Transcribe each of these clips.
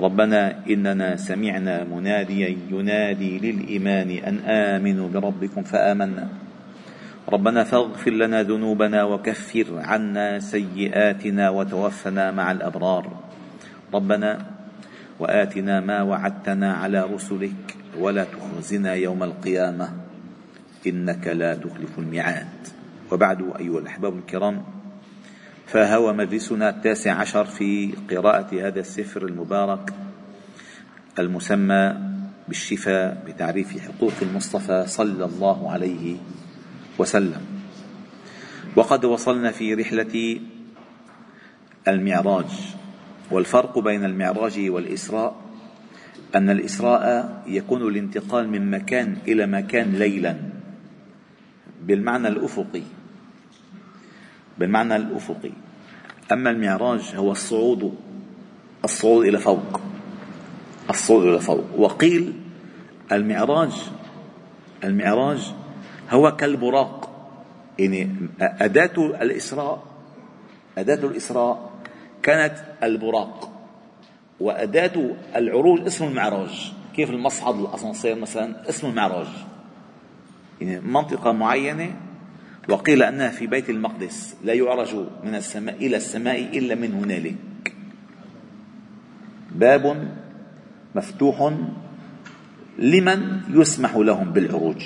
ربنا إننا سمعنا مناديا ينادي للإيمان أن آمنوا بربكم فآمنا. ربنا فاغفر لنا ذنوبنا وكفر عنا سيئاتنا وتوفنا مع الأبرار. ربنا وآتنا ما وعدتنا على رسلك ولا تخزنا يوم القيامة. إنك لا تخلف الميعاد. وبعد أيها الأحباب الكرام فهو مجلسنا التاسع عشر في قراءة هذا السفر المبارك المسمى بالشفاء بتعريف حقوق المصطفى صلى الله عليه وسلم. وقد وصلنا في رحلة المعراج والفرق بين المعراج والإسراء أن الإسراء يكون الانتقال من مكان إلى مكان ليلا بالمعنى الأفقي. بالمعنى الأفقي. أما المعراج هو الصعود الصعود إلى فوق. الصعود إلى فوق. وقيل المعراج المعراج هو كالبراق. يعني أداة الإسراء أداة الإسراء كانت البراق. وأداة العروج اسم المعراج. كيف المصعد الأسانسير مثلا؟ اسم المعراج. يعني منطقة معينة وقيل أنها في بيت المقدس لا يعرج من السماء إلى السماء إلا من هنالك. باب مفتوح لمن يسمح لهم بالعروج.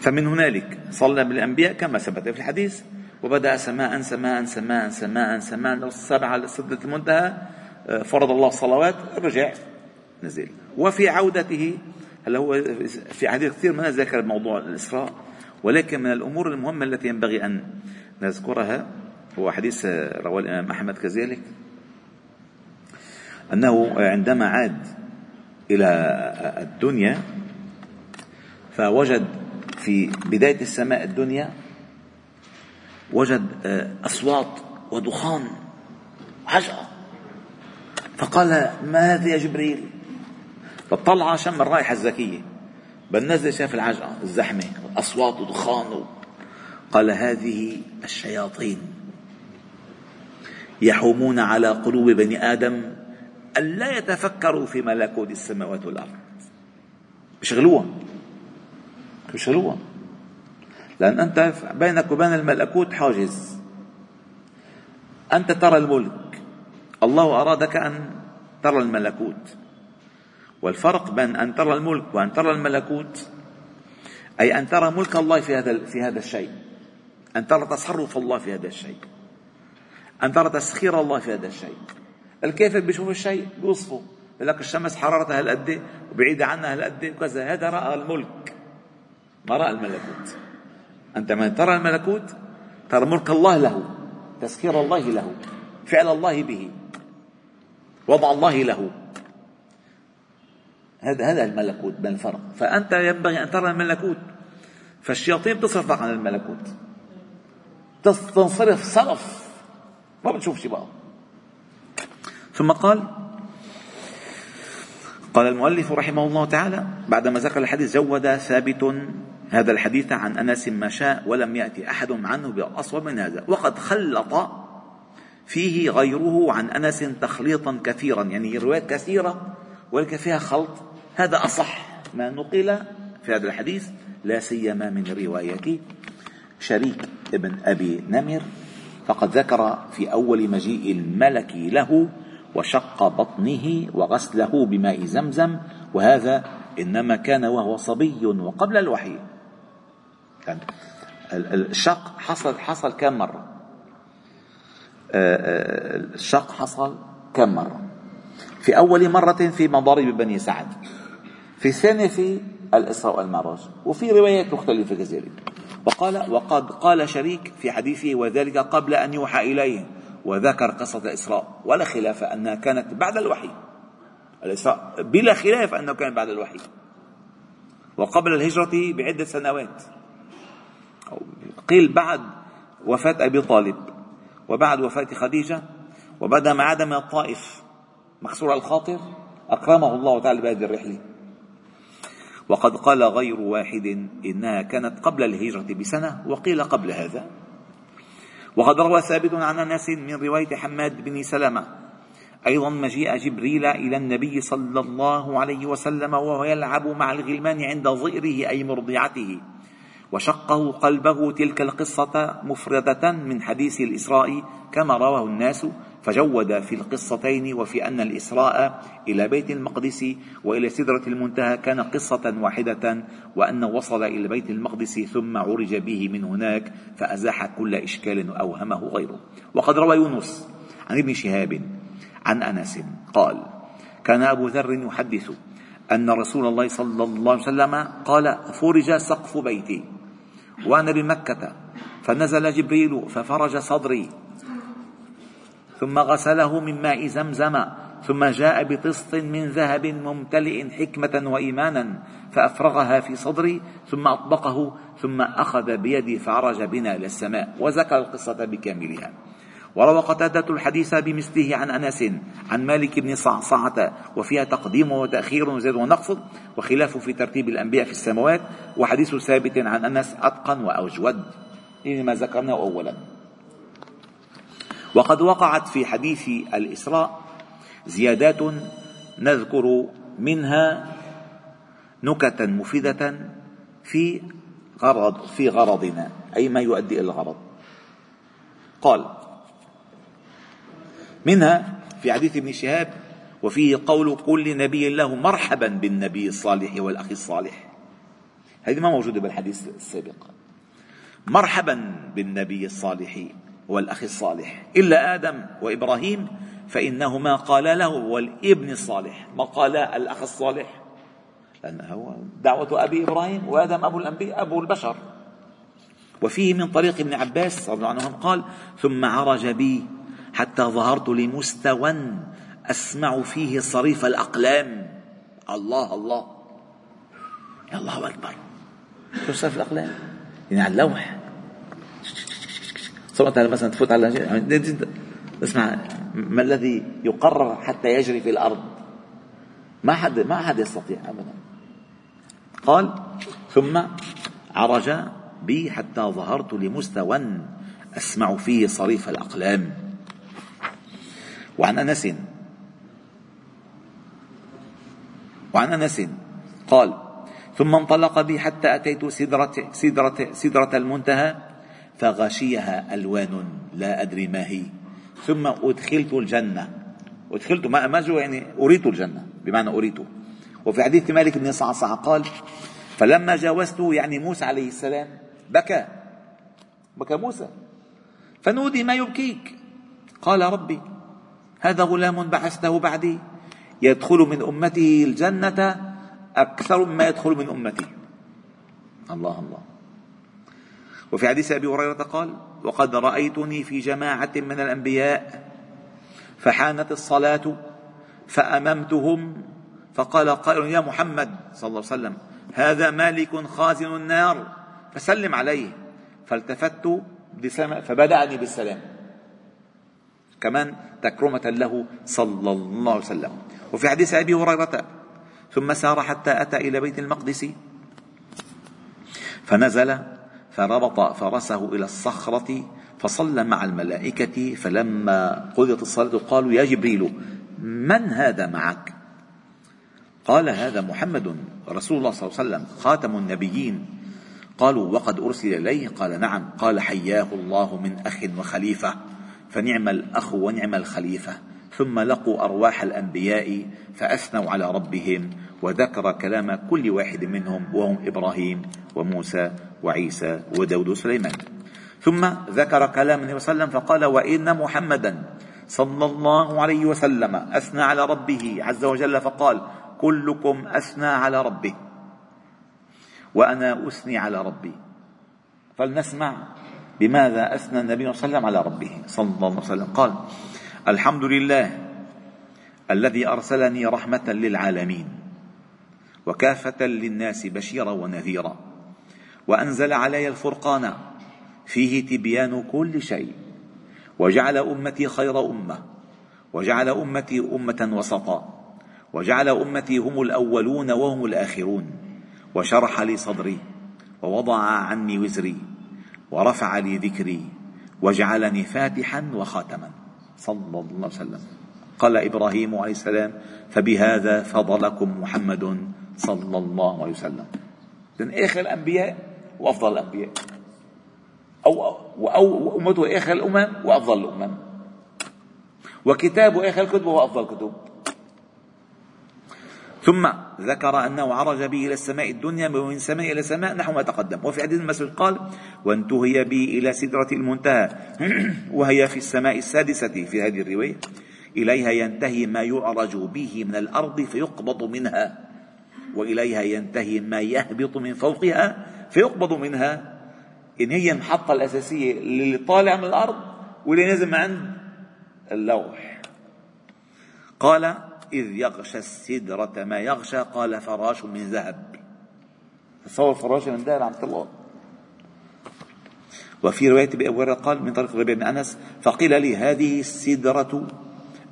فمن هنالك صلى بالأنبياء كما ثبت في الحديث وبدأ سماء سماء سماء سماء سماء سبعة سدة المنتهى فرض الله الصلوات رجع نزل. وفي عودته هل هو في حديث كثير من ذكر موضوع الإسراء؟ ولكن من الأمور المهمة التي ينبغي أن نذكرها هو حديث رواه الإمام أحمد كذلك أنه عندما عاد إلى الدنيا فوجد في بداية السماء الدنيا وجد أصوات ودخان عجأة فقال ما هذا يا جبريل؟ فطلع شم الرائحة الزكية بل نزل شاف العجقة الزحمة. أصوات ودخان قال هذه الشياطين يحومون على قلوب بني آدم ألا يتفكروا في ملكوت السماوات والأرض. يشغلوها يشغلوها لأن أنت بينك وبين الملكوت حاجز. أنت ترى الملك. الله أرادك أن ترى الملكوت. والفرق بين أن ترى الملك وأن ترى الملكوت أي أن ترى ملك الله في هذا في هذا الشيء. أن ترى تصرف الله في هذا الشيء. أن ترى تسخير الله في هذا الشيء. الكافر بيشوف الشيء؟ بيوصفه. يقول لك الشمس حرارتها هالقد وبعيدة عنها هالقد وكذا. هذا رأى الملك ما رأى الملكوت. أنت من ترى الملكوت ترى ملك الله له تسخير الله له فعل الله به وضع الله له. هذا هذا الملكوت بين الفرق فأنت ينبغي أن ترى الملكوت. فالشياطين تصرفك عن الملكوت. تنصرف صرف. ما بتشوف شيء بقى. ثم قال قال المؤلف رحمه الله تعالى بعدما ذكر الحديث زود ثابت هذا الحديث عن أنس ما شاء ولم يأتي أحد عنه بأصوب من هذا. وقد خلط فيه غيره عن أنس تخليطا كثيرا. يعني روايات كثيرة ولكن فيها خلط. هذا أصح ما نقل في هذا الحديث لا سيما من رواية شريك ابن أبي نمر فقد ذكر في أول مجيء الملك له وشق بطنه وغسله بماء زمزم وهذا إنما كان وهو صبي وقبل الوحي. الشق حصل حصل كم مرة؟ آه، آه، الشق حصل كم مرة؟ في أول مرة في مضارب بني سعد. في في الإسراء والمعراج وفي روايات مختلفة كذلك وقال وقد قال شريك في حديثه وذلك قبل أن يوحى إليه وذكر قصة الإسراء ولا خلاف أنها كانت بعد الوحي. الإسراء بلا خلاف أنه كان بعد الوحي. وقبل الهجرة بعدة سنوات. قيل بعد وفاة أبي طالب وبعد وفاة خديجة وبعد ما عاد من الطائف مكسور الخاطر أكرمه الله تعالى بهذه الرحلة. وقد قال غير واحد إنها كانت قبل الهجرة بسنة وقيل قبل هذا. وقد روى ثابت عن أنس من رواية حماد بن سلمة. أيضا مجيء جبريل إلى النبي صلى الله عليه وسلم وهو يلعب مع الغلمان عند ظئره أي مرضعته. وشقه قلبه تلك القصة مفردة من حديث الإسراء كما رواه الناس. فجود في القصتين وفي أن الإسراء إلى بيت المقدس وإلى سدرة المنتهى كان قصة واحدة وأنه وصل إلى بيت المقدس ثم عرج به من هناك فأزاح كل إشكال أوهمه غيره. وقد روى يونس عن ابن شهاب عن أنس قال كان أبو ذر يحدث أن رسول الله صلى الله عليه وسلم قال فرج سقف بيتي وأنا بمكة فنزل جبريل ففرج صدري ثم غسله من ماء زمزم ثم جاء بطست من ذهب ممتلئ حكمة وإيمانا فأفرغها في صدري ثم أطبقه ثم أخذ بيدي فعرج بنا إلى السماء وذكر القصة بكاملها. وروى قتادة الحديث بمثله عن أنس عن مالك بن صعصعة وفيها تقديم وتأخير وزيد ونقص وخلاف في ترتيب الأنبياء في السماوات وحديث ثابت عن أنس أتقن وأجود. ما ذكرناه أولا. وقد وقعت في حديث الإسراء زيادات نذكر منها نكتا مفيدة في غرض في غرضنا أي ما يؤدي إلى الغرض. قال منها في حديث ابن شهاب وفيه قول كل نبي له مرحبا بالنبي الصالح والأخ الصالح. هذه ما موجودة بالحديث السابق. مرحبا بالنبي الصالح. والأخ الصالح. إلا آدم وإبراهيم فإنهما قالا له والابن الصالح. ما قالا الأخ الصالح؟ لأن هو دعوة أبي إبراهيم وآدم أبو الأنبياء أبو البشر. وفيه من طريق ابن عباس رضي الله عنهم قال ثم عرج بي حتى ظهرت لمستوى أسمع فيه صريف الأقلام. الله الله. الله أكبر. شو صريف الأقلام. يعني على اللوح. صرت مثلا تفوت على يعني اسمع ما الذي يقرر حتى يجري في الأرض؟ ما حد ما حد يستطيع أبدا. قال ثم عرج بي حتى ظهرت لمستوى أسمع فيه صريف الأقلام. وعن أنس وعن أنس قال ثم انطلق بي حتى أتيت سدرة, سدرة, سدرة المنتهى فغشيها ألوان لا أدري ما هي. ثم أدخلت الجنة. أدخلت ما ما يعني أريت الجنة بمعنى أريت. وفي حديث مالك بن صعصع قال فلما جاوزته يعني موسى عليه السلام بكى. بكى موسى. فنودي ما يبكيك. قال ربي هذا غلام بعثته بعدي. يدخل من أمته الجنة أكثر مما يدخل من أمتي. الله الله. وفي حديث أبي هريرة قال وقد رأيتني في جماعة من الأنبياء فحانت الصلاة فأممتهم فقال قائل يا محمد صلى الله عليه وسلم هذا مالك خازن النار فسلم عليه. فالتفت فبدأني بالسلام. كمان تكرمة له صلى الله عليه وسلم. وفي حديث أبي هريرة ثم سار حتى أتى إلى بيت المقدس فنزل فربط فرسه إلى الصخرة فصلى مع الملائكة فلما قضيت الصلاة قالوا يا جبريل من هذا معك؟ قال هذا محمد رسول الله صلى الله عليه وسلم خاتم النبيين. قالوا وقد أرسل إليه؟ قال نعم. قال حياه الله من أخ وخليفة فنعم الأخ ونعم الخليفة ثم لقوا أرواح الأنبياء فأثنوا على ربهم. وذكر كلام كل واحد منهم وهم إبراهيم وموسى وعيسى وداود وسليمان. ثم ذكر كلام النبي صلى الله عليه وسلم فقال وإن محمدا صلى الله عليه وسلم أثنى على ربه عز وجل فقال كلكم أثنى على ربه وأنا أثني على ربي. فلنسمع بماذا أثنى النبي صلى الله عليه وسلم على ربه صلى الله عليه وسلم. قال الحمد لله الذي أرسلني رحمة للعالمين. وكافة للناس بشيرا ونذيرا. وأنزل علي الفرقان فيه تبيان كل شيء. وجعل أمتي خير أمة. وجعل أمتي أمة وسطا. وجعل أمتي هم الأولون وهم الآخرون. وشرح لي صدري ووضع عني وزري. ورفع لي ذكري. وجعلني فاتحا وخاتما. صلى الله عليه وسلم. قال إبراهيم عليه السلام فبهذا فضلكم محمد صلى الله عليه وسلم. من آخر الأنبياء وأفضل الأنبياء. أو أو أمته آخر الأمم وأفضل الأمم. وكتابه آخر الكتب وافضل الكتب. ثم ذكر أنه عرج به إلى السماء الدنيا ومن سماء إلى سماء نحو ما تقدم. وفي حديث المسجد قال وانتهي بي إلى سدرة المنتهى وهي في السماء السادسة في هذه الرواية. إليها ينتهي ما يعرج به من الأرض فيقبض منها. وإليها ينتهي ما يهبط من فوقها فيقبض منها. إن هي المحطة الأساسية اللي طالع من الأرض واللي نازل من عند اللوح. قال إذ يغشى السدرة ما يغشى قال فراش من ذهب. تصور فراش من ذهب عم تلقط وفي رواية أبي قال من طريق ربيع بن أنس فقيل لي هذه السدرة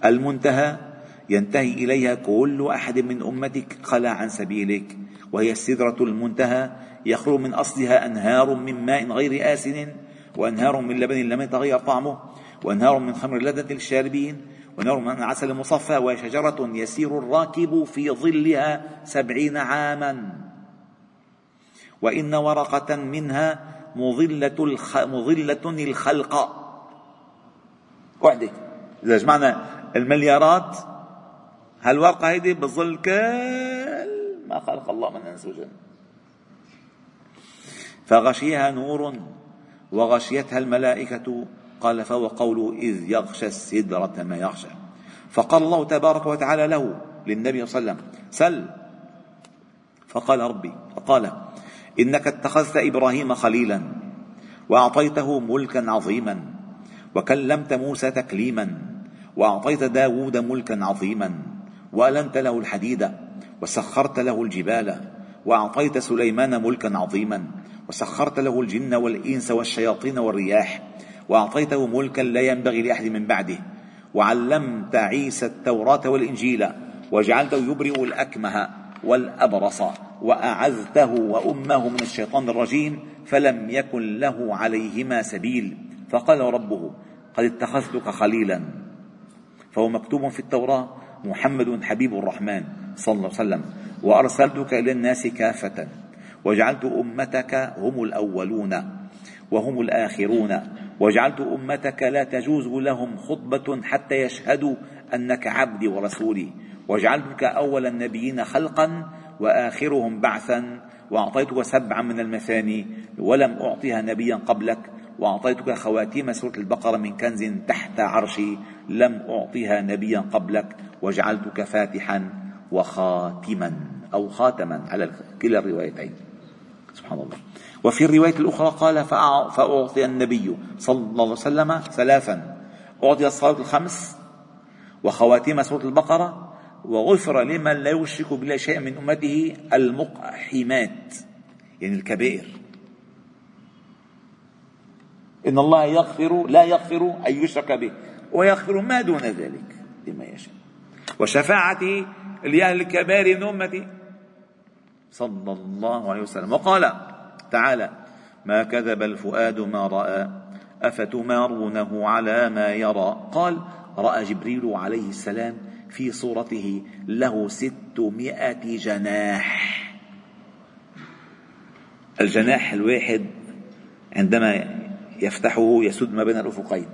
المنتهى ينتهي إليها كل أحد من أمتك خلا عن سبيلك وهي السدرة المنتهى يخرج من أصلها أنهار من ماء غير آسن وأنهار من لبن لم يتغير طعمه وأنهار من خمر لذة للشاربين ونهر من العسل المصفى وشجرة يسير الراكب في ظلها سبعين عاما. وإن ورقة منها مظلة الخ... مظلة الخلق. وحدة إذا جمعنا المليارات هالورقة هيدي بظل كل ما خلق الله من أنس وجن. فغشيها نور وغشيتها الملائكة. قال فهو قوله إذ يغشى السدرة ما يغشى. فقال الله تبارك وتعالى له للنبي صلى الله عليه وسلم سل. فقال ربي فقال إنك اتخذت إبراهيم خليلا وأعطيته ملكا عظيما وكلمت موسى تكليما وأعطيت داود ملكا عظيما وألنت له الحديد وسخرت له الجبال وأعطيت سليمان ملكا عظيما وسخرت له الجن والإنس والشياطين والرياح وأعطيته ملكا لا ينبغي لأحد من بعده وعلمت عيسى التوراة والإنجيل وجعلته يبرئ الأكمه والأبرص وأعزته وأمه من الشيطان الرجيم فلم يكن له عليهما سبيل فقال ربه قد اتخذتك خليلا فهو مكتوب في التوراة محمد حبيب الرحمن صلى الله عليه وسلم. وأرسلتك إلى الناس كافة وجعلت أمتك هم الأولون وهم الآخرون. وجعلت أمتك لا تجوز لهم خطبة حتى يشهدوا أنك عبدي ورسولي. وجعلتك أول النبيين خلقا وآخرهم بعثا. وأعطيتك سبعا من المثاني ولم أعطها نبيا قبلك. وأعطيتك خواتيم سورة البقرة من كنز تحت عرشي لم أعطها نبيا قبلك. وجعلتك فاتحا وخاتما أو خاتما على كلا الروايتين. سبحان الله. وفي الرواية الأخرى قال فأعطي النبي صلى الله عليه وسلم ثلاثا. أعطي الصلاة الخمس وخواتيم سورة البقرة وغفر لمن لا يشرك بالله شيئا من أمته المقحمات يعني الكبائر. إن الله يغفر لا يغفر أن يشرك به ويغفر ما دون ذلك لما يشاء. وشفاعته لأهل الكبائر من أمتي. صلى الله عليه وسلم. وقال تعالى ما كذب الفؤاد ما رأى أفتمارونه على ما يرى؟ قال رأى جبريل عليه السلام في صورته له ستمائة جناح. الجناح الواحد عندما يفتحه يسد ما بين الأفقين.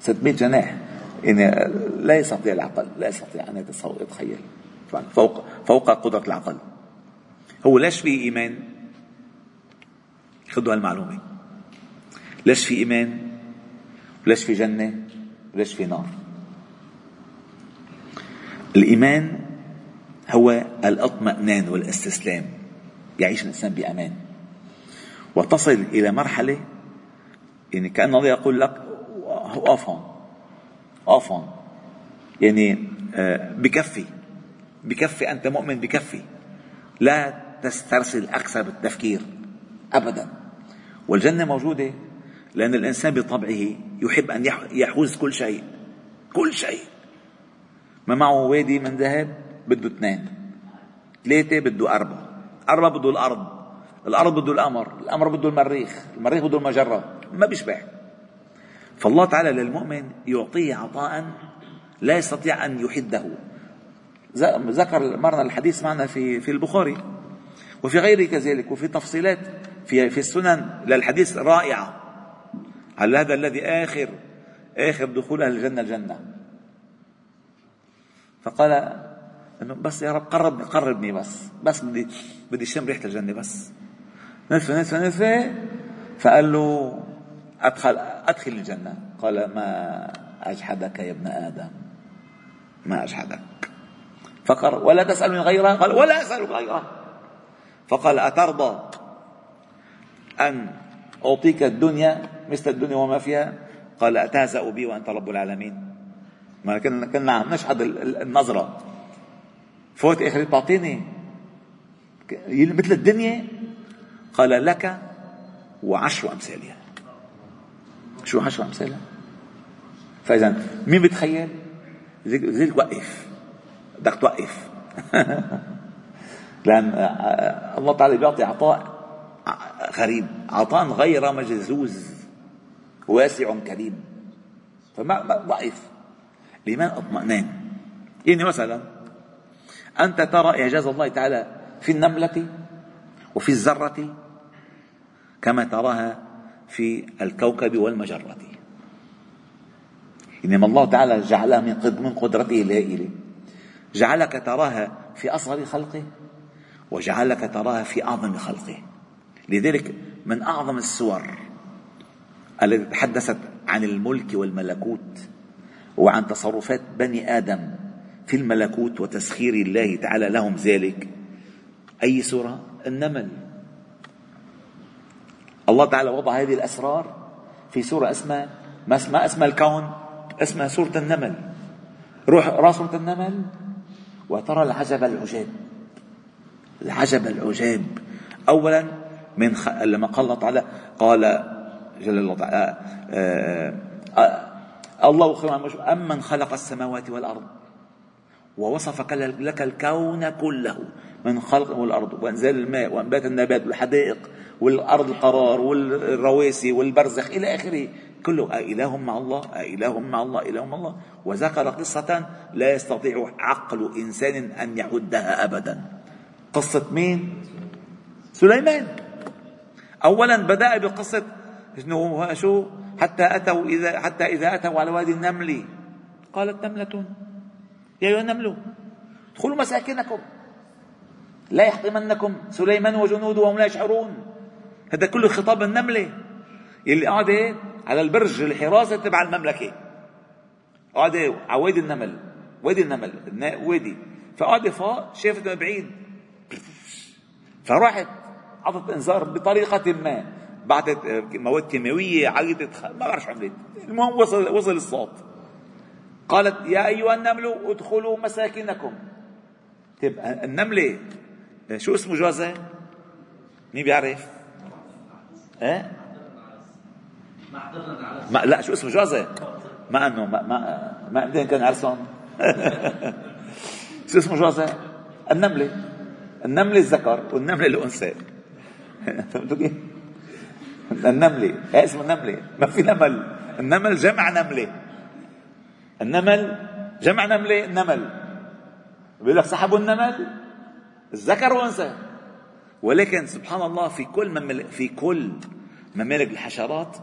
ستمائة جناح. يعني لا يستطيع العقل لا يستطيع أن يتخيل. فوق فوق قدرة العقل. هو ليش في إيمان؟ خذوا هالمعلومة. ليش في إيمان؟ وليش في جنة؟ وليش في نار؟ الإيمان هو الإطمئنان والاستسلام. يعيش الإنسان بأمان. وتصل إلى مرحلة يعني كأن الله يقول لك اقف هون هون يعني آه، بكفي. بكفي أنت مؤمن بكفي. لا تسترسل أكثر بالتفكير أبدا. والجنة موجودة لأن الإنسان بطبعه يحب أن يحوز كل شيء. كل شيء. ما معه وادي من ذهب بده اثنين. ثلاثة بده أربعة. أربعة بده الأرض. الأرض بده القمر. القمر بده المريخ. المريخ بده المجرة. ما بيشبع. فالله تعالى للمؤمن يعطيه عطاء لا يستطيع أن يحده. ذكر مرنا الحديث معنا في في البخاري وفي غيره كذلك وفي تفصيلات في في السنن للحديث رائعة. على هذا الذي اخر آخر دخول أهل الجنة الجنة؟ فقال إنه بس يا رب قرب قربني بس بس بدي بدي شم ريحة الجنة بس. نفه نفه نفه فقال له أدخل أدخل الجنة. قال ما أجحدك يا ابن آدم؟ ما أجحدك. فقال ولا تسالني غيرها قال ولا اسالك غيرها فقال أترضى أن أعطيك الدنيا مثل الدنيا وما فيها؟ قال أتهزأ بي وأنت رب العالمين. ما كنا كنا عم نشهد النظرة. فوت اخر تعطيني. مثل الدنيا؟ قال لك وعشر أمثالها. شو عشر امثالها فإذا مين بتخيل؟ زي وقف. بدك توقف. لأن الله تعالى بيعطي عطاء غريب. عطاء غير مجزوز. واسع كريم. فما وقف. الإيمان اطمئنان. يعني مثلا أنت ترى إعجاز الله تعالى في النملة وفي الذرة كما تراها في الكوكب والمجرة. إنما الله تعالى جعلها من قدرته الهائلة. جعلك تراها في أصغر خلقه وجعلك تراها في أعظم خلقه. لذلك من أعظم السور التي تحدثت عن الملك والملكوت وعن تصرفات بني آدم في الملكوت وتسخير الله تعالى لهم ذلك أي سورة؟ النمل. الله تعالى وضع هذه الأسرار في سورة اسمها ما اسمها الكون؟ اسمها سورة النمل. روح اقرا سورة النمل. وترى العجب العجاب. العجب العجاب. أولا من خ... لما قال الله تعالى قال جل الله تعالى آه، آه، آه، الله خير أمن خلق السماوات والأرض. ووصفك لك الكون كله من خلق والأرض وإنزال الماء وأنبات النبات والحدائق والأرض القرار والرواسي والبرزخ إلى آخره. كله أإله مع الله أإله مع الله إله مع الله. وذكر قصة لا يستطيع عقل إنسان أن يعدها أبدا. قصة مين؟ سليمان. أولا بدأ بقصة شو؟ حتى أتوا إذا حتى إذا أتوا على وادي النمل. قالت نملة. يا أيها النمل ادخلوا مساكنكم. لا يحطمنكم سليمان وجنوده وهم لا يشعرون. هذا كله خطاب النملة اللي قاعدة على البرج الحراسة تبع المملكة. قاعدة على وادي النمل وادي النمل وادي. فقاعدة فوق شافت من بعيد. فراحت عطت إنذار بطريقة ما. بعثت مواد كيماوية عيطت ما بعرف شو عملت. المهم وصل وصل الصوت. قالت يا أيها النمل ادخلوا مساكنكم طيب النملة شو اسمه جوزها؟ مين بيعرف؟ إيه؟ ما لا شو اسمه جوزها؟ ما أنه ما ما ما كان عرسهم شو اسمه جوزها؟ النملة النملة الذكر والنملة الأنثى؟ النملة هي اسمه النملة ما في نمل النمل جمع نملة النمل جمع نملة النمل بيقول لك سحبوا النمل الذكر والأنثى ولكن سبحان الله في كل ممل في كل ممالك الحشرات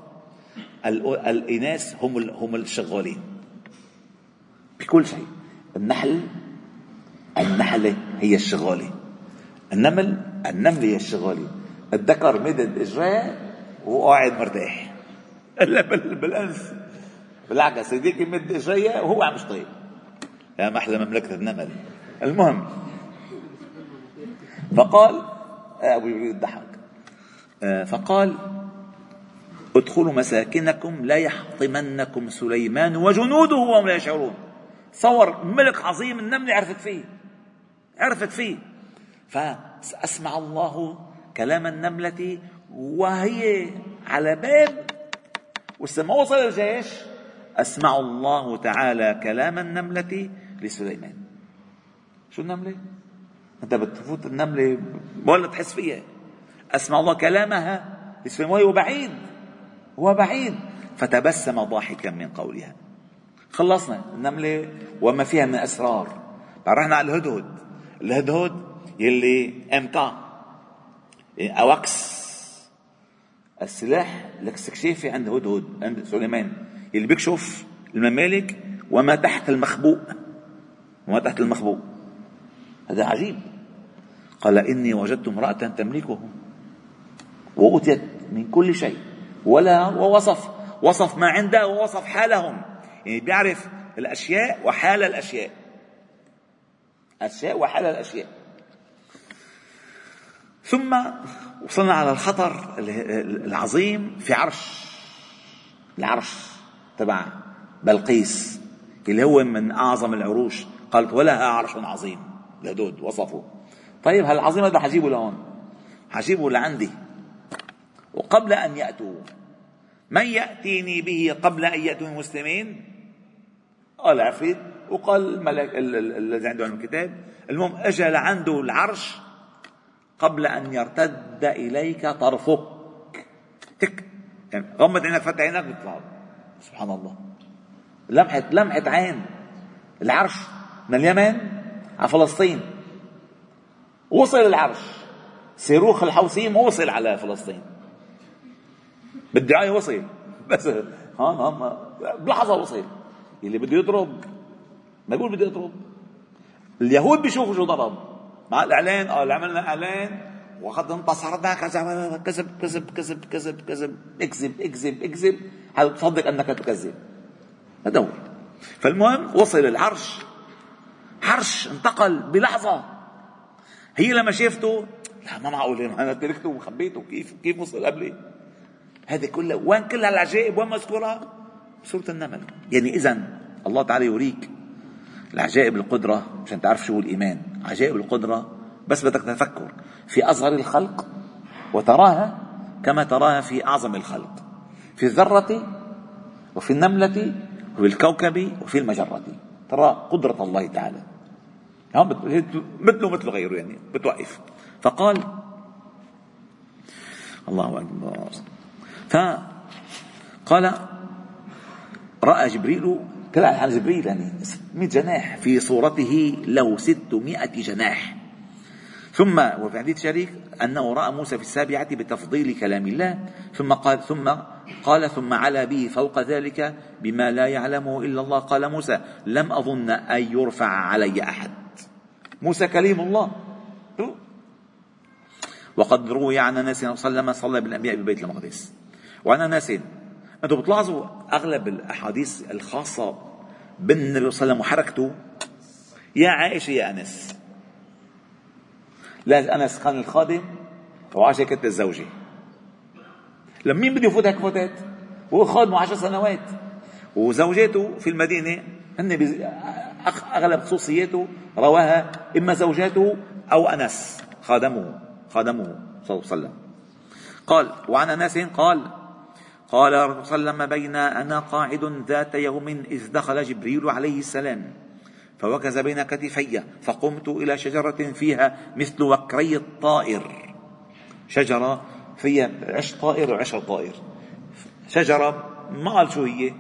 الإناث هم هم الشغالين. بكل شيء. النحل النحلة هي الشغالة. النمل النملة الشغالة. الذكر مدد اجراه وقاعد مرتاح. إلا بالانف بالعكس هذيك مد اجريها وهو عم يشتغل. يا محلى مملكة النمل. المهم فقال آه، أبو يريد الضحك. آه، فقال ادخلوا مساكنكم لا يحطمنكم سليمان وجنوده وهم لا يشعرون. صور ملك عظيم النملة عرفت فيه. عرفت فيه. فأسمع الله كلام النملة وهي على باب ولسه وصل الجيش. أسمع الله تعالى كلام النملة لسليمان. شو النملة؟ أنت بتفوت النملة ولا تحس فيها. أسمع الله كلامها لسليمان وهو بعيد هو بعيد. فتبسم ضاحكا من قولها. خلصنا النملة وما فيها من أسرار. رحنا على الهدهد. الهدهد يلي أمتى؟ أوكس. السلاح الاستكشافي عند هدهد عند سليمان. اللي بيكشف الممالك وما تحت المخبوء. وما تحت المخبوء. هذا عجيب. قال إني وجدت امرأة تملكهم وأوتيت من كل شيء. ولا ووصف. وصف ما عنده ووصف حالهم. يعني بيعرف الأشياء وحال الأشياء. أشياء وحال الأشياء. ثم وصلنا على الخطر العظيم في عرش. العرش. تبع بلقيس اللي هو من أعظم العروش. قالت ولها عرش عظيم. الهدود وصفه. طيب هالعظيم هذا حجيبه لهون؟ حجيبه لعندي. وقبل أن يأتوا من يأتيني به قبل أن يأتوا المسلمين؟ قال عفريت. وقال الملك الذي عنده علم الكتاب المهم اجى لعنده العرش قبل أن يرتد إليك طرفك. تك. يعني غمض عينك فتح عينك بيطلع سبحان الله. لمحة لمحة عين. العرش من اليمن على فلسطين. وصل العرش. صاروخ الحوثيين وصل على فلسطين. بالدعاية وصل. بس هون هون بلحظة وصل. اللي بده يضرب. ما يقول بده يضرب. اليهود بيشوفوا شو ضرب. مع الإعلان آه عملنا إعلان. وقد انتصرنا كذا كذب كذب كذب كذب كذب. اكذب اكذب اكذب. هل تصدق أنك تكذب؟ هذا هو فالمهم وصل العرش. عرش انتقل بلحظة. هي لما شافته لا ما معقول أنا تركته وخبيته. كيف كيف وصل قبلي؟ هذه كلها وين كل هالعجائب؟ وين مذكورة؟ سورة النمل. يعني إذا الله تعالى يوريك العجائب القدرة عشان تعرف شو الإيمان. عجائب القدرة بس بدك تفكر. في أصغر الخلق وتراها كما تراها في أعظم الخلق. في الذرة وفي النملة وفي الكوكب وفي المجرة. ترى قدرة الله تعالى. مثله مثل غيره يعني بتوقف. فقال الله أكبر. فقال رأى جبريل طلع على جبريل يعني 600 جناح في صورته له 600 جناح. ثم وفي حديث شريك أنه رأى موسى في السابعة بتفضيل كلام الله. ثم قال ثم قال ثم علا به فوق ذلك بما لا يعلمه إلا الله. قال موسى لم أظن أن يرفع علي أحد. موسى كليم الله. وقد روي عن أنس صلى الله عليه وسلم صلى بالانبياء ببيت المقدس. وعن أنس أنتم بتلاحظوا أغلب الأحاديث الخاصة بالنبي صلى الله عليه وسلم وحركته يا عائشة يا أنس. لا أنس كان الخادم وعائشة كانت الزوجة. لما مين بده هيك فوتات هو خادمه عشر سنوات. وزوجاته في المدينة هن أغلب خصوصياته رواها إما زوجاته أو أنس. خادمه خادمه صلى الله عليه وسلم. قال وعن أنس قال قال الرسول صلى الله عليه وسلم بين أنا قاعد ذات يوم إذ دخل جبريل عليه السلام فوكز بين كتفي فقمت إلى شجرة فيها مثل وكري الطائر. شجرة فيها عش طائر وعشر طائر. شجرة ما قال شو هي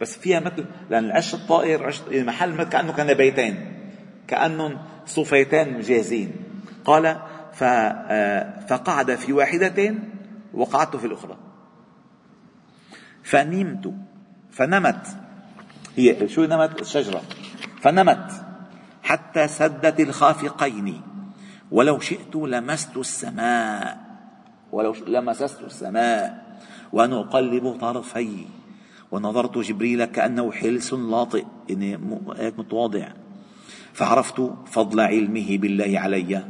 بس فيها مثل لأن العش الطائر عش محل كأنه كان بيتين كأنهم صفيتين جاهزين قال آه، فقعد في واحدة وقعدت في الأخرى. فنمت فنمت. هي شو نمت؟ الشجرة. فنمت حتى سدت الخافقين. ولو شئت لمست السماء. ولو لمسست السماء وأنا أقلب طرفي ونظرت جبريل كأنه حلس لاطئ. يعني هيك متواضع فعرفت فضل علمه بالله علي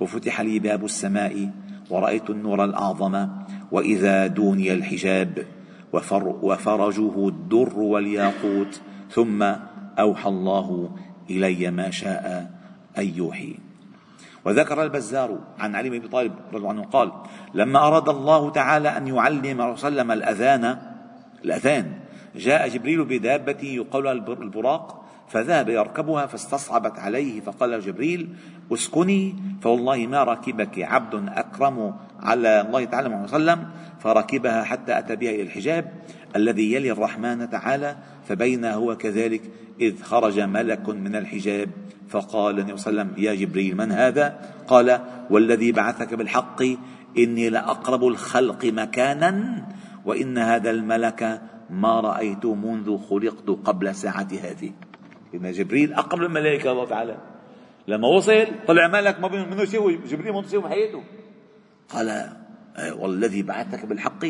وفتح لي باب السماء ورأيت النور الأعظم وإذا دوني الحجاب وفر وفرجه الدر والياقوت ثم أوحى الله إلي ما شاء أن يوحي. وذكر البزار عن علي بن أبي طالب رضي الله عنه قال لما أراد الله تعالى أن يعلم وسلم الأذان الأذان جاء جبريل بدابته يقال البراق فذهب يركبها فاستصعبت عليه فقال جبريل اسكني. فوالله ما ركبك عبد أكرم على الله تعالى محمد صلى الله عليه وسلم فركبها حتى أتى بها إلى الحجاب الذي يلي الرحمن تعالى فبين هو كذلك إذ خرج ملك من الحجاب. فقال النبي صلى الله عليه وسلم يا جبريل من هذا قال والذي بعثك بالحق إني لأقرب الخلق مكانا وإن هذا الملك ما رأيت منذ خلقت قبل ساعه هذه. إن جبريل أقرب الملائكة الله تعالى. لما وصل طلع ملك ما منه يسوي جبريل ما يسوي بحياته قال آه، والذي بعثك بالحق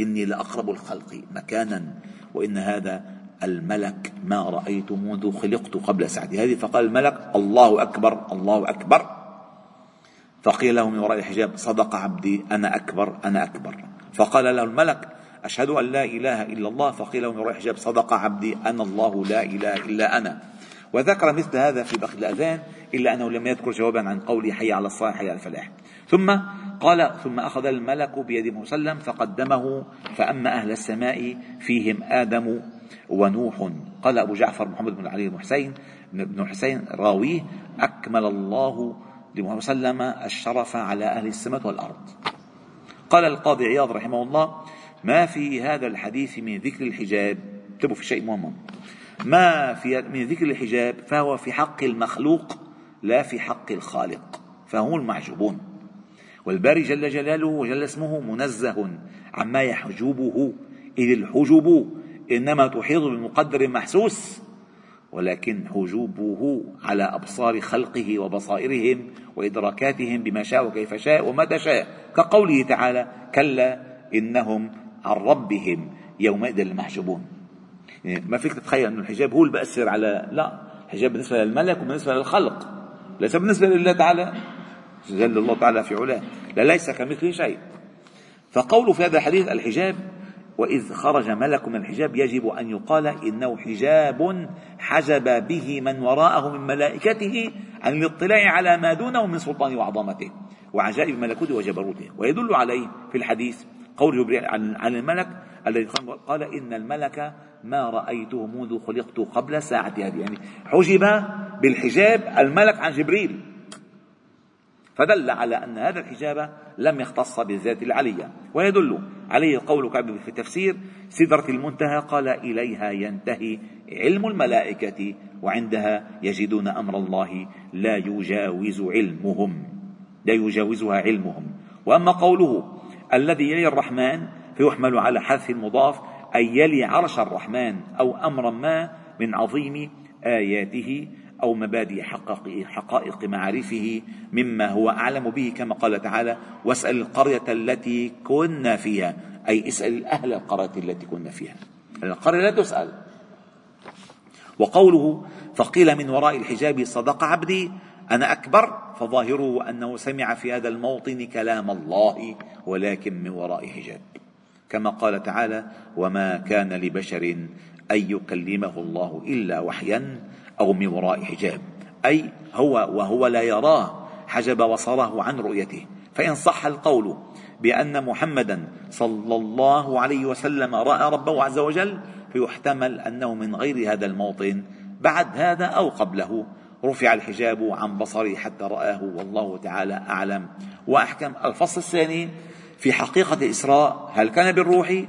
إني لأقرب الخلق مكانا وإن هذا الملك ما رأيت منذ خلقت قبل ساعتي هذه فقال الملك الله أكبر الله أكبر. فقيل له من وراء الحجاب صدق عبدي أنا أكبر أنا أكبر. فقال له الملك أشهد أن لا إله إلا الله. فقيل له من الحجاب صدق عبدي. أنا الله لا إله إلا أنا. وذكر مثل هذا في باقي الأذان إلا أنه لم يذكر جوابا عن قوله حي على الصلاة حي على الفلاح. ثم قال ثم أخذ الملك بيد مسلم فقدمه فأما أهل السماء فيهم آدم ونوح. قال أبو جعفر محمد بن علي بن حسين بن حسين راويه أكمل الله لمحمد صلى وسلم الشرف على أهل السماء والأرض. قال القاضي عياض رحمه الله ما في هذا الحديث من ذكر الحجاب؟ انتبهوا في شيء مهم. ما في من ذكر الحجاب؟ فهو في حق المخلوق لا في حق الخالق. فهم المعجوبون. والباري جل جلاله وجل اسمه منزه عما يحجبه. إذ الحجب إنما تحيط بمقدر محسوس ولكن حجوبه على أبصار خلقه وبصائرهم وإدراكاتهم بما شاء وكيف شاء ومتى شاء. كقوله تعالى كلا إنهم عن ربهم يومئذ المحجوبون. يعني ما فيك تتخيل أن الحجاب هو اللي بأثر على لا الحجاب بالنسبة للملك وبالنسبة للخلق ليس بالنسبة لله تعالى. جل الله تعالى في علاه. لا ليس كمثله شيء. فقوله في هذا الحديث الحجاب وإذ خرج ملك من الحجاب يجب أن يقال إنه حجاب حجب به من وراءه من ملائكته عن الاطلاع على ما دونه من سلطان وعظمته وعجائب ملكوته وجبروته. ويدل عليه في الحديث قول جبريل عن الملك الذي قال إن الملك ما رأيته منذ خلقت قبل ساعة هذه. يعني حجب بالحجاب الملك عن جبريل. فدل على أن هذا الحجاب لم يختص بالذات العلية. ويدل عليه قول كعب في التفسير سدرة المنتهى قال إليها ينتهي علم الملائكة وعندها يجدون أمر الله لا يجاوز علمهم. لا يجاوزها علمهم. وأما قوله الذي يلي الرحمن فيحمل على حذف المضاف أي يلي عرش الرحمن أو أمرا ما من عظيم آياته أو مبادئ حقائق, حقائق معارفه مما هو أعلم به كما قال تعالى واسأل القرية التي كنا فيها أي اسأل أهل القرية التي كنا فيها. القرية لا تسأل. وقوله فقيل من وراء الحجاب صدق عبدي أنا أكبر فظاهره أنه سمع في هذا الموطن كلام الله ولكن من وراء حجاب. كما قال تعالى وما كان لبشر أن يكلمه الله إلا وحيا أو من وراء حجاب. أي هو وهو لا يراه حجب بصره عن رؤيته. فإن صح القول بأن محمدا صلى الله عليه وسلم رأى ربه عز وجل فيحتمل أنه من غير هذا الموطن بعد هذا أو قبله. رفع الحجاب عن بصره حتى رآه والله تعالى أعلم. وأحكم. الفصل الثاني في حقيقة الإسراء هل كان بالروح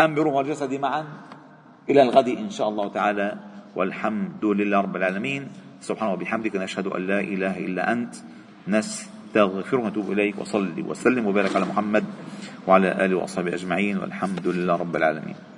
أم بروح والجسد معا؟ إلى الغد إن شاء الله تعالى. والحمد لله رب العالمين. سبحانه وبحمدك نشهد أن لا إله إلا أنت. نستغفرك ونتوب إليك. وصلي وسلم وبارك على محمد وعلى آله وأصحابه أجمعين. والحمد لله رب العالمين.